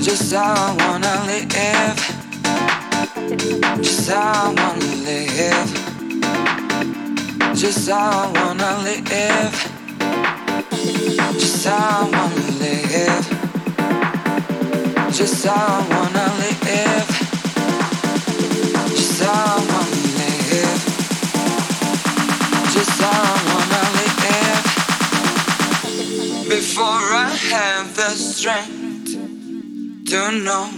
just how I wanna live. Just how I wanna live. Just how I wanna live. Just how I wanna live. Just how I wanna live. Just how I wanna live. Just how I wanna live. Before I have the strength don't know.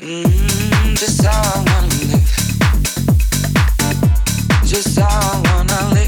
Mm, just how I wanna live. Just how I wanna live.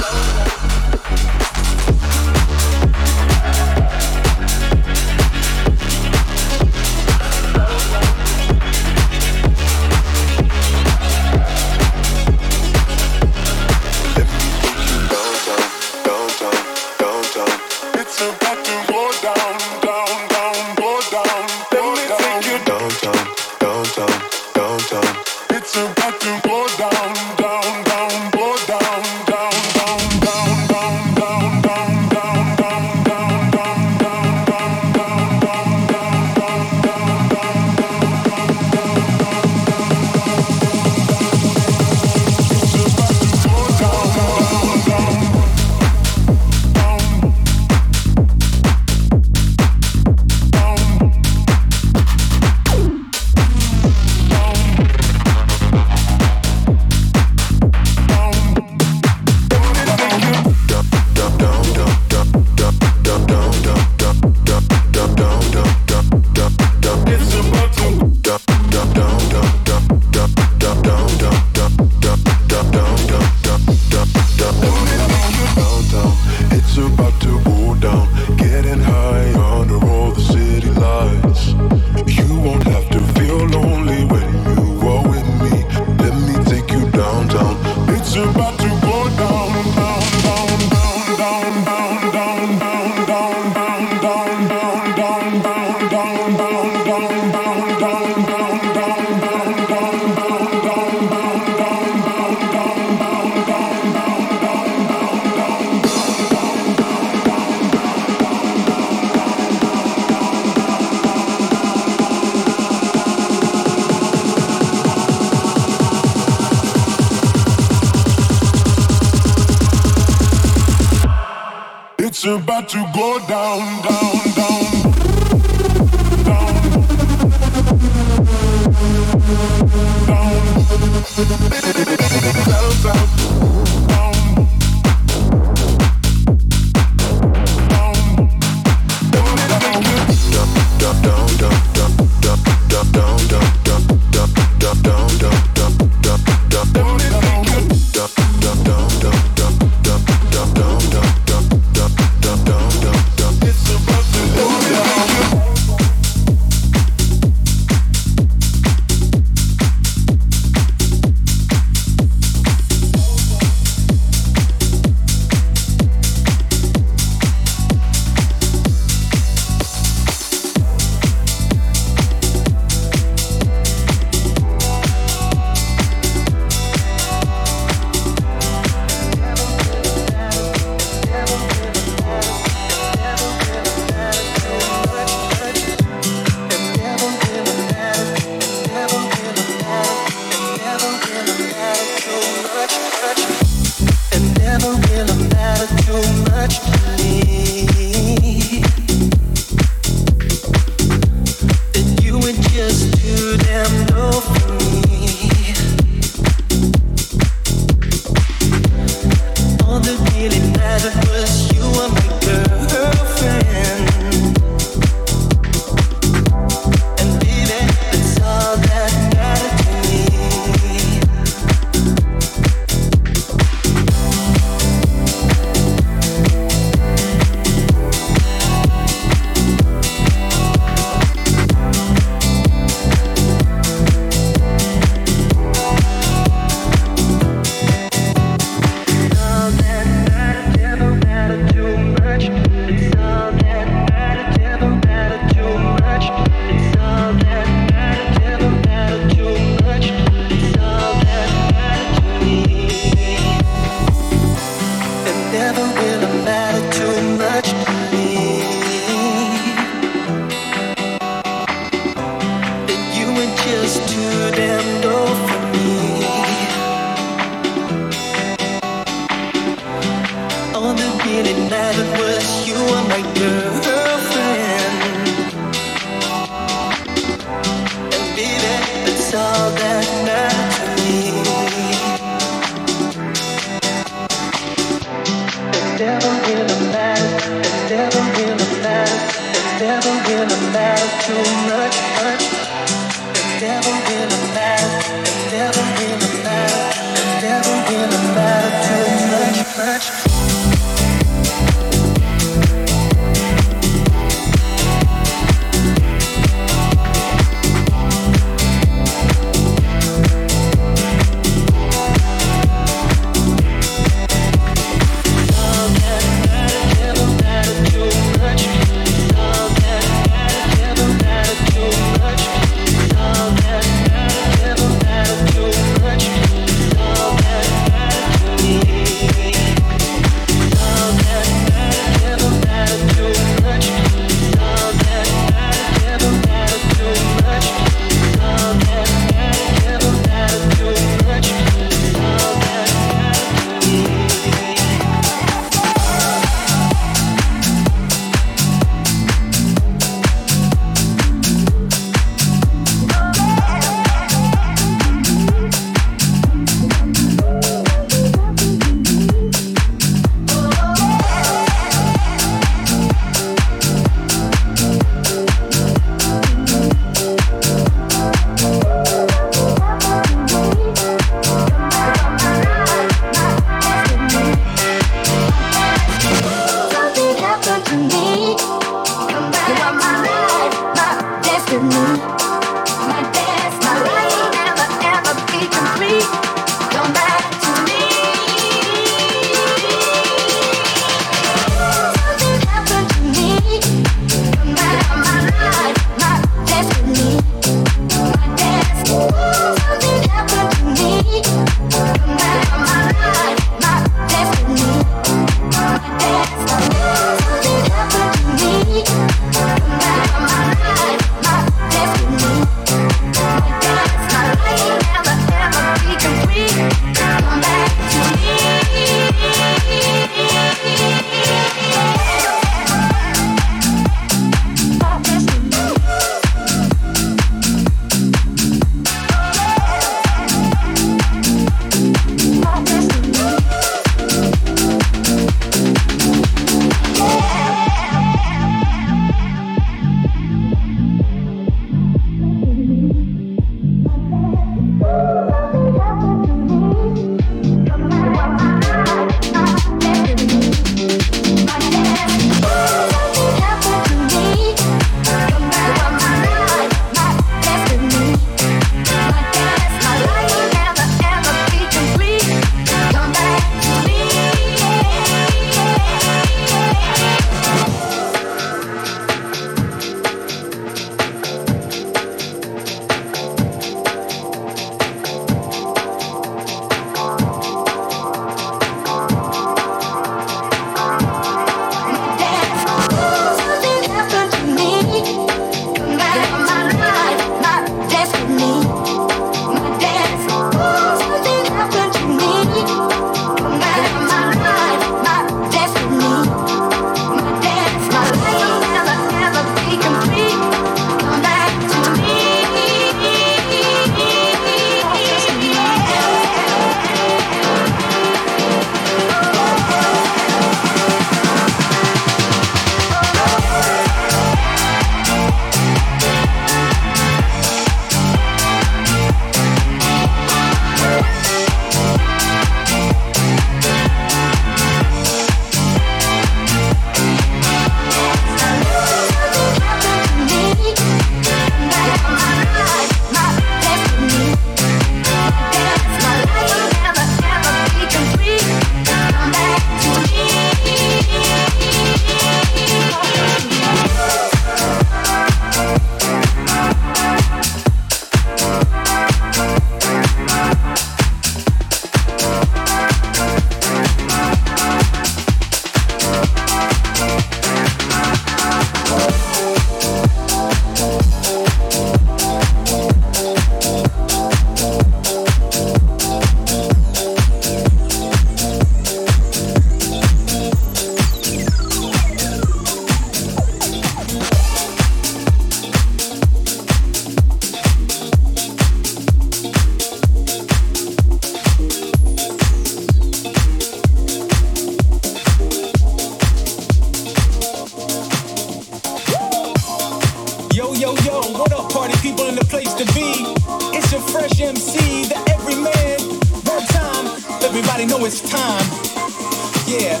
yeah.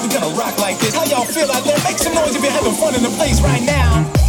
We gonna rock like this. How y'all feel out there? Make some noise if you're having fun in the place right now.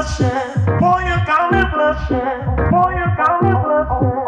blessing. Pour your godly blessing. Pour your godly blessing.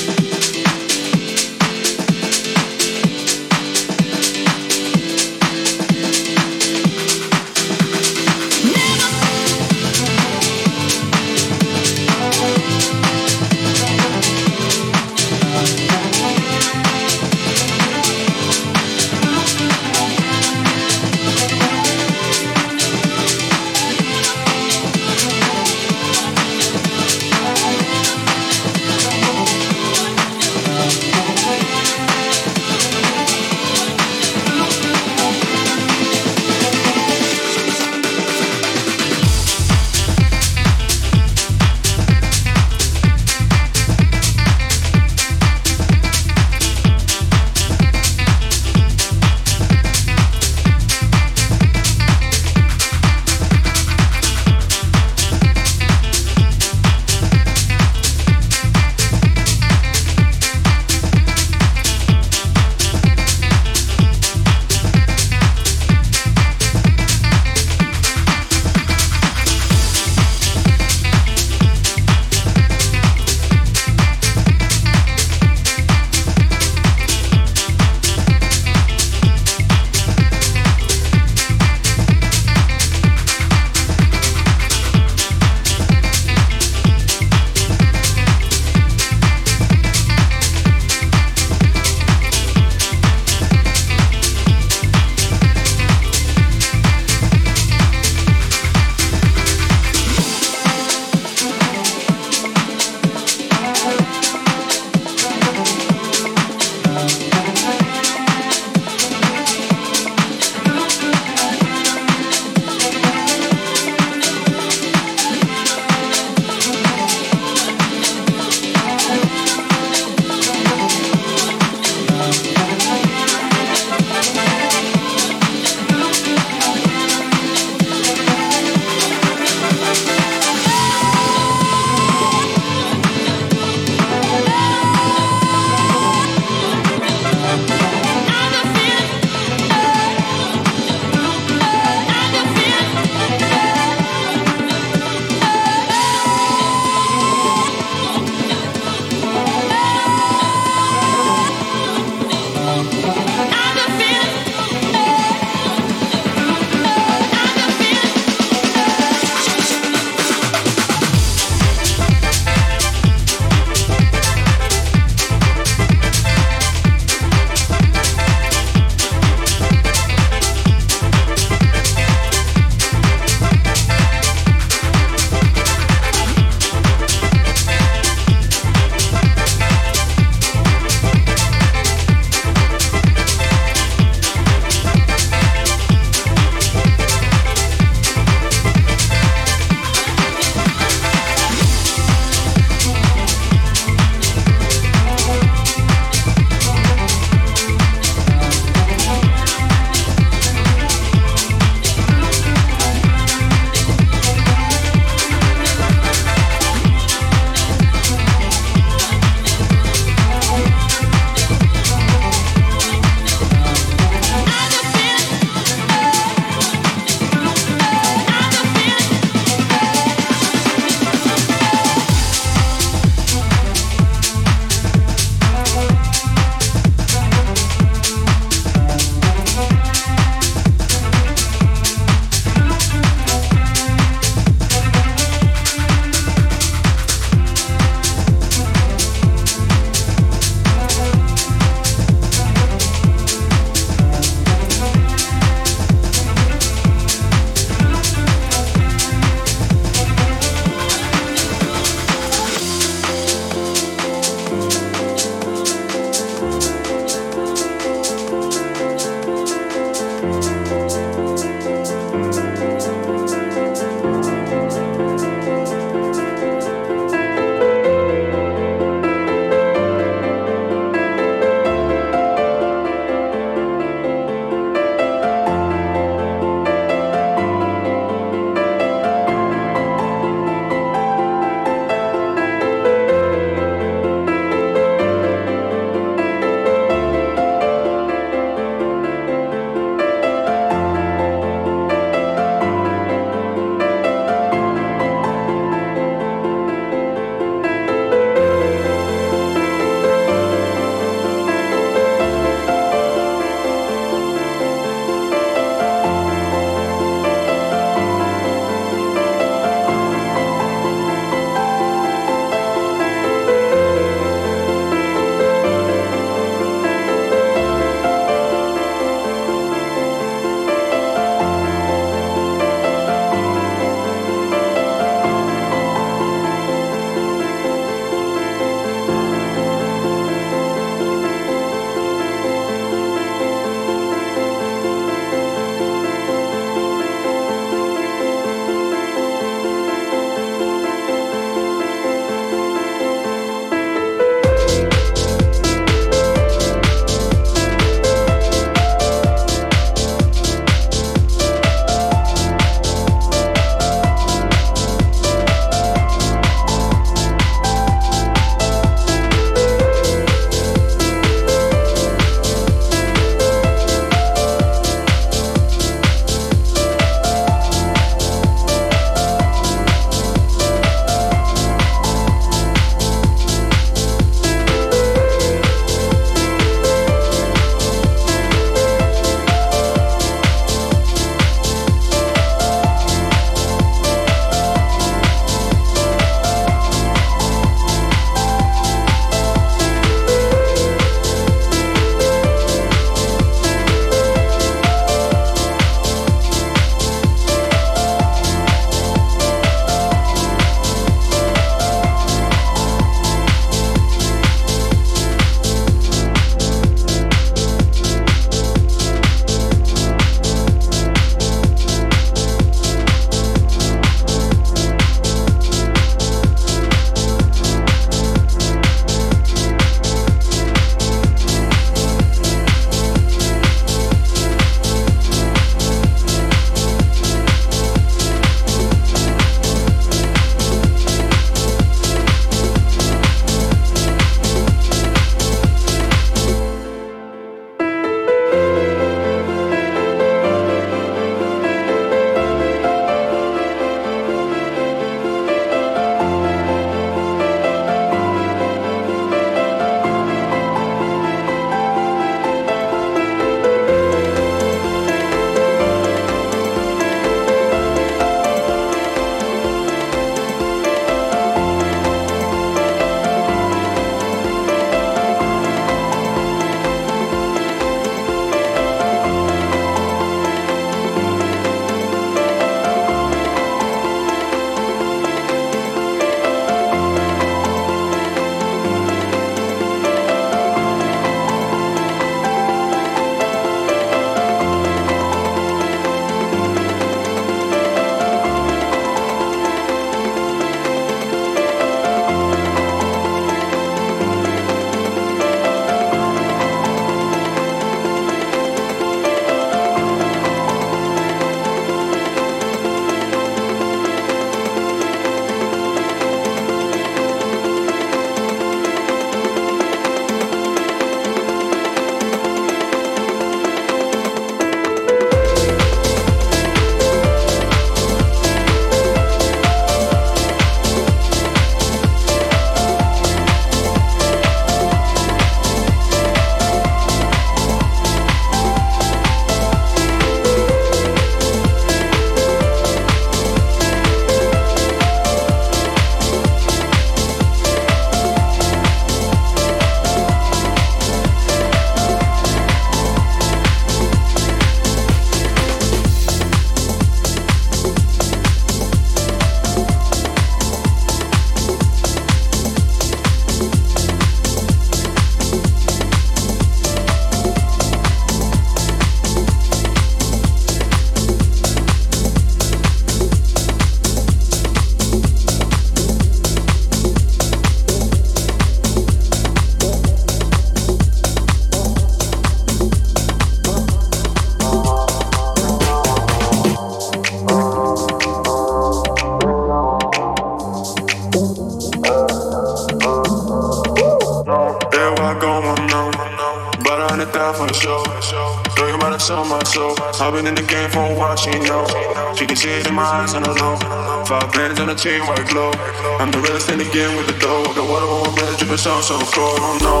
chain, white glow. I'm the rest in the game with the dough. Got water on my bread, dripping sauce on the floor. I don't.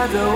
shadow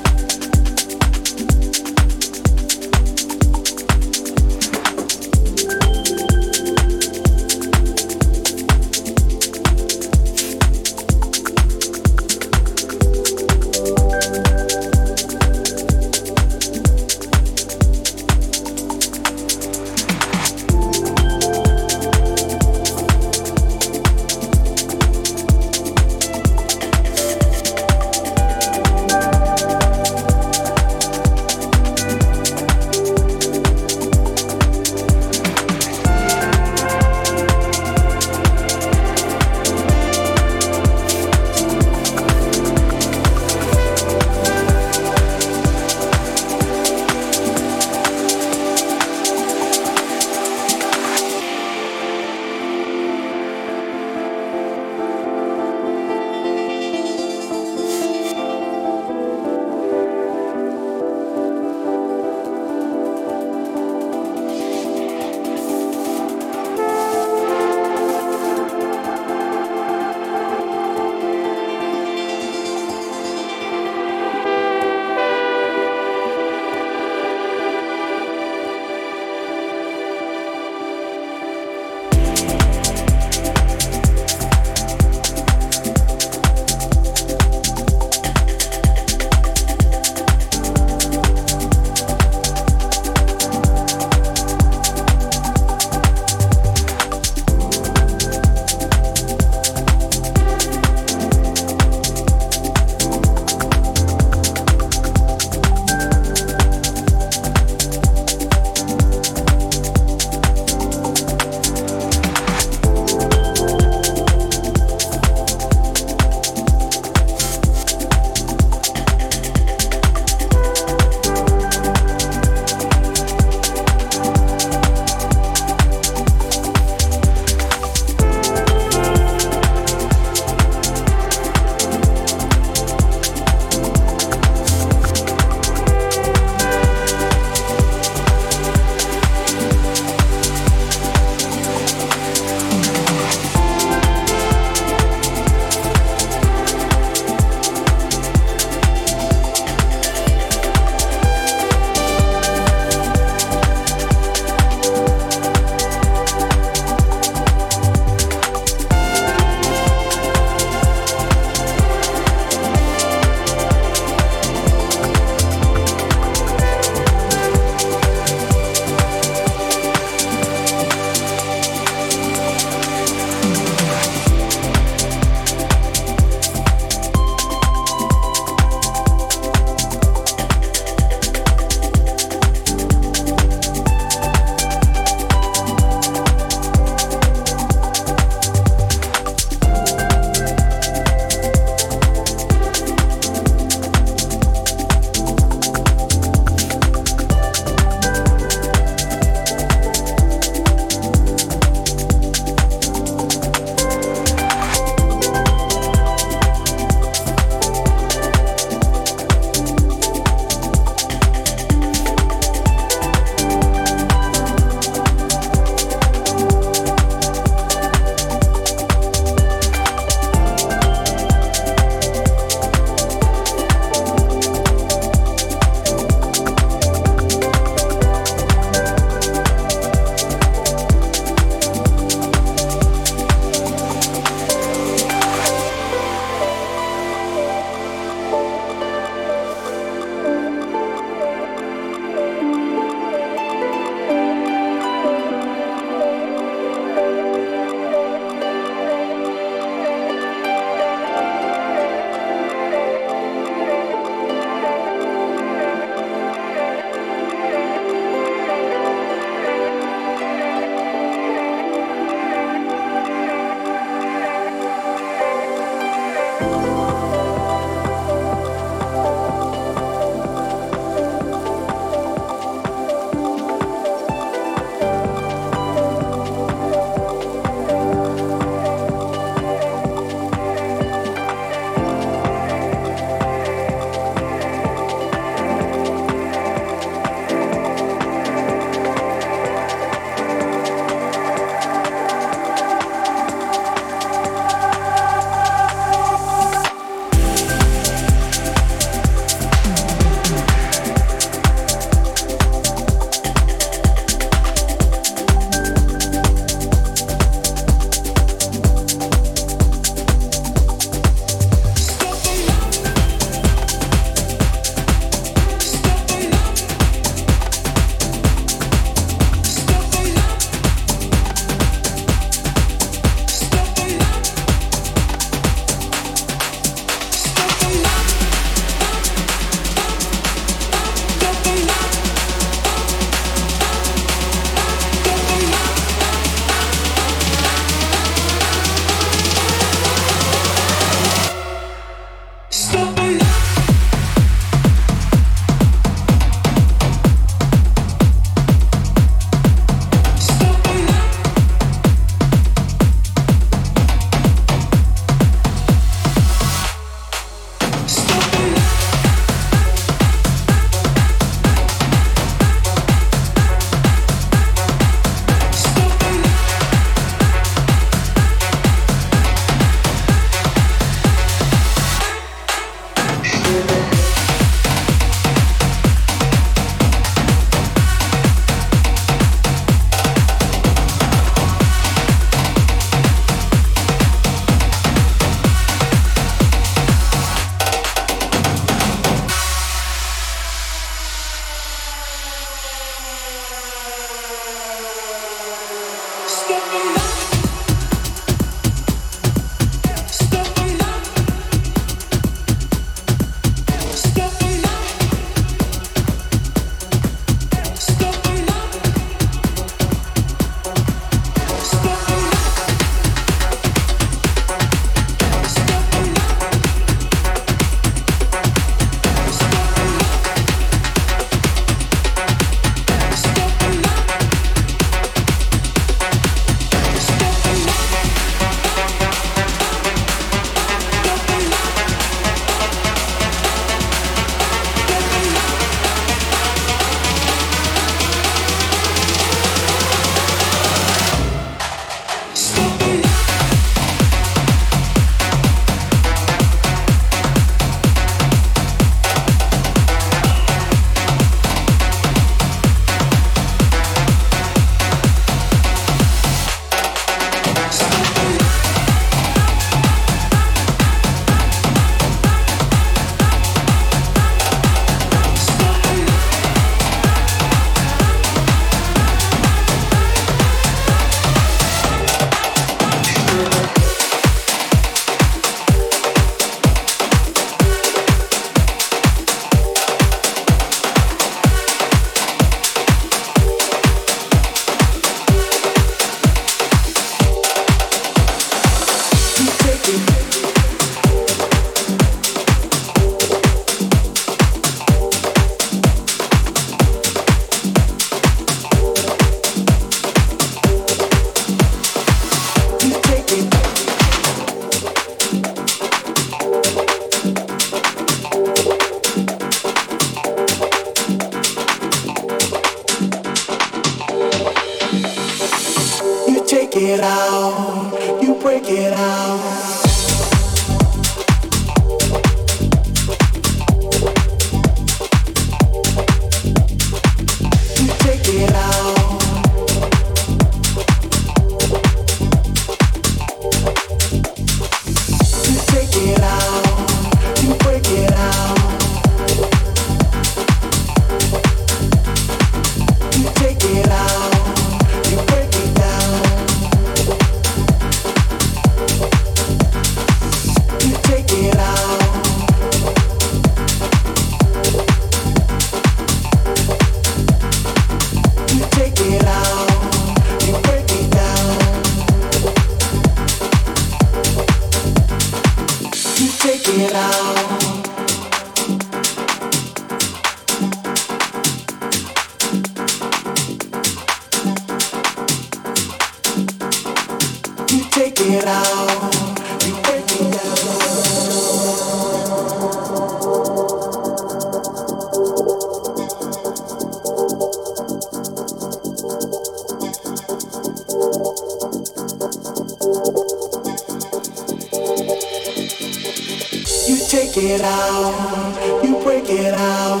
break it out, you break it out.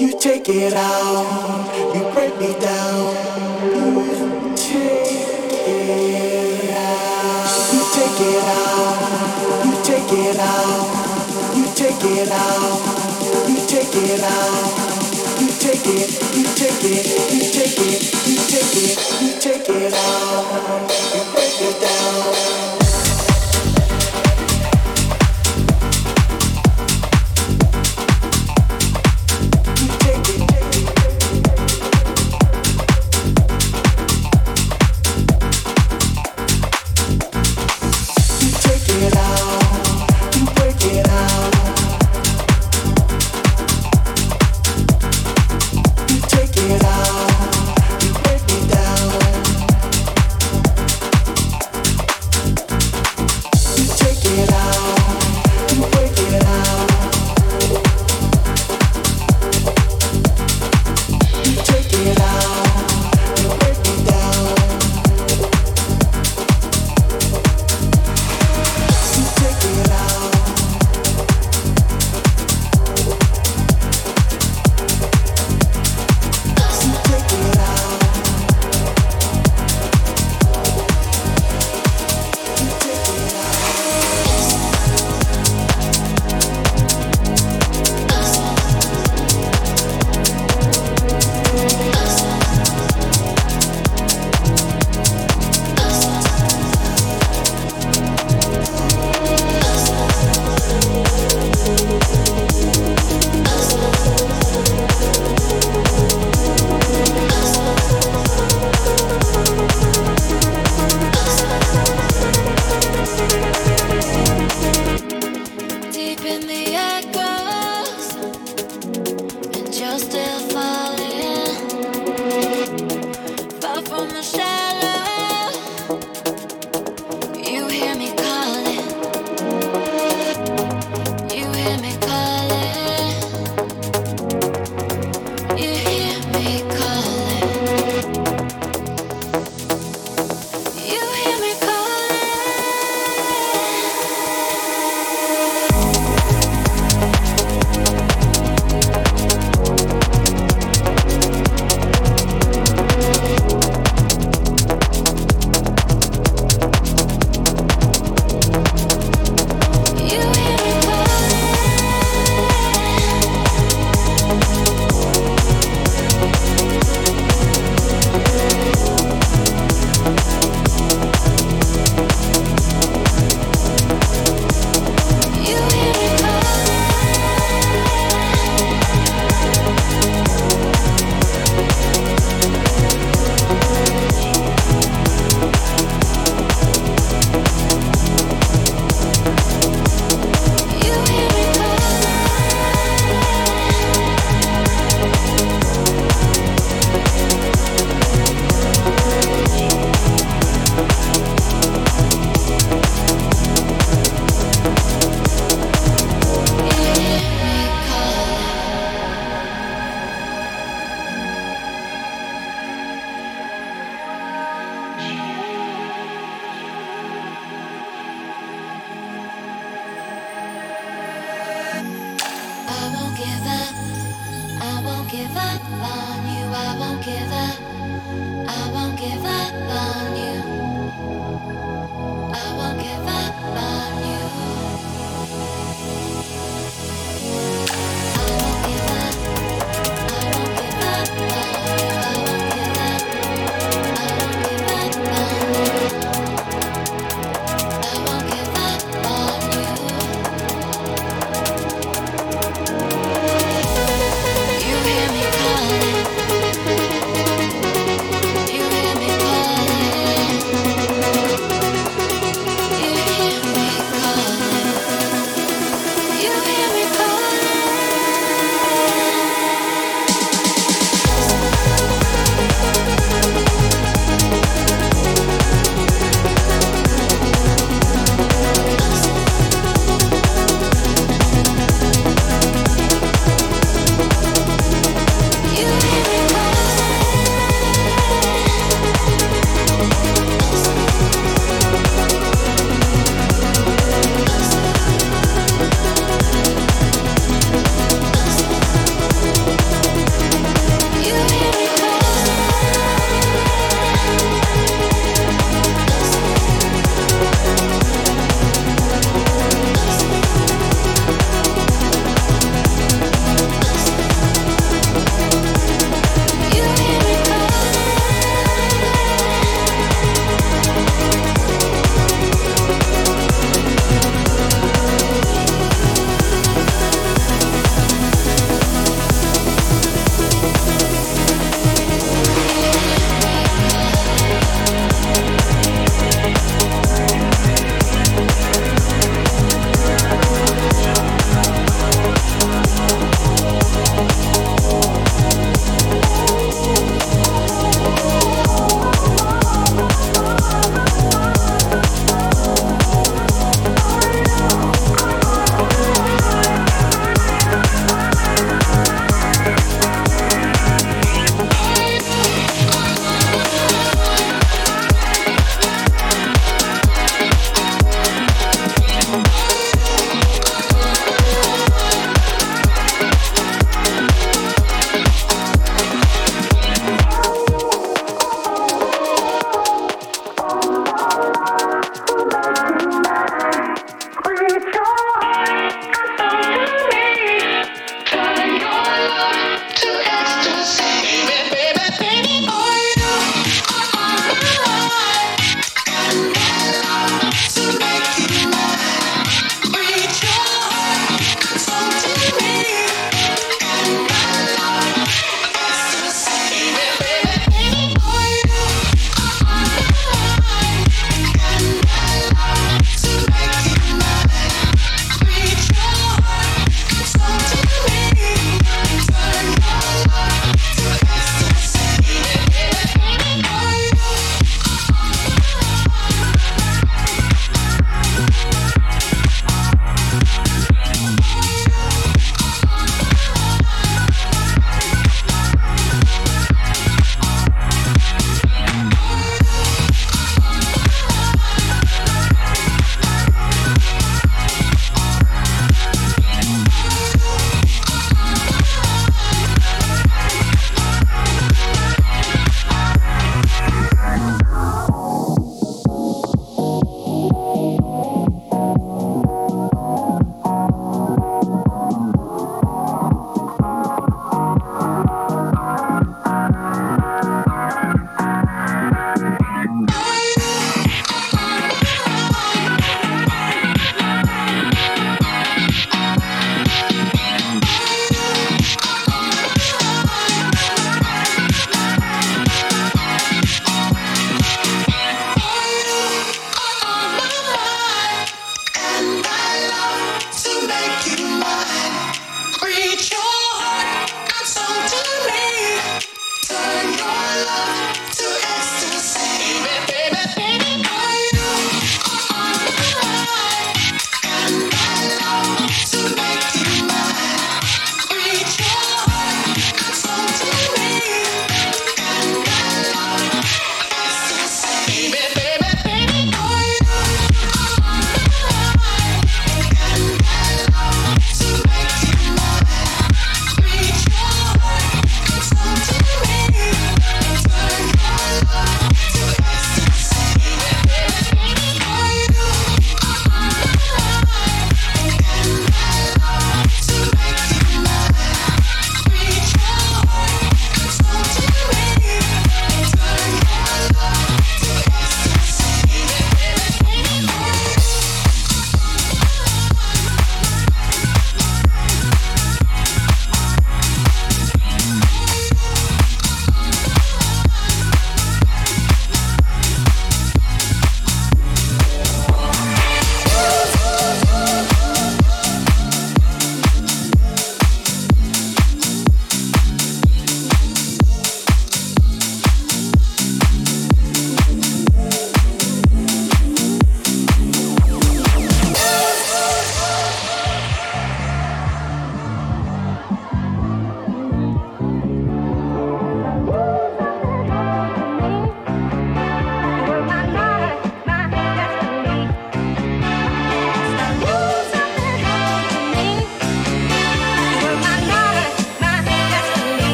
You take it out, you break me down. You take it out, you take it out, you take it out, you take it out, you take it out. You take it, you take it, you take it, you take it, you take it out, you break it down.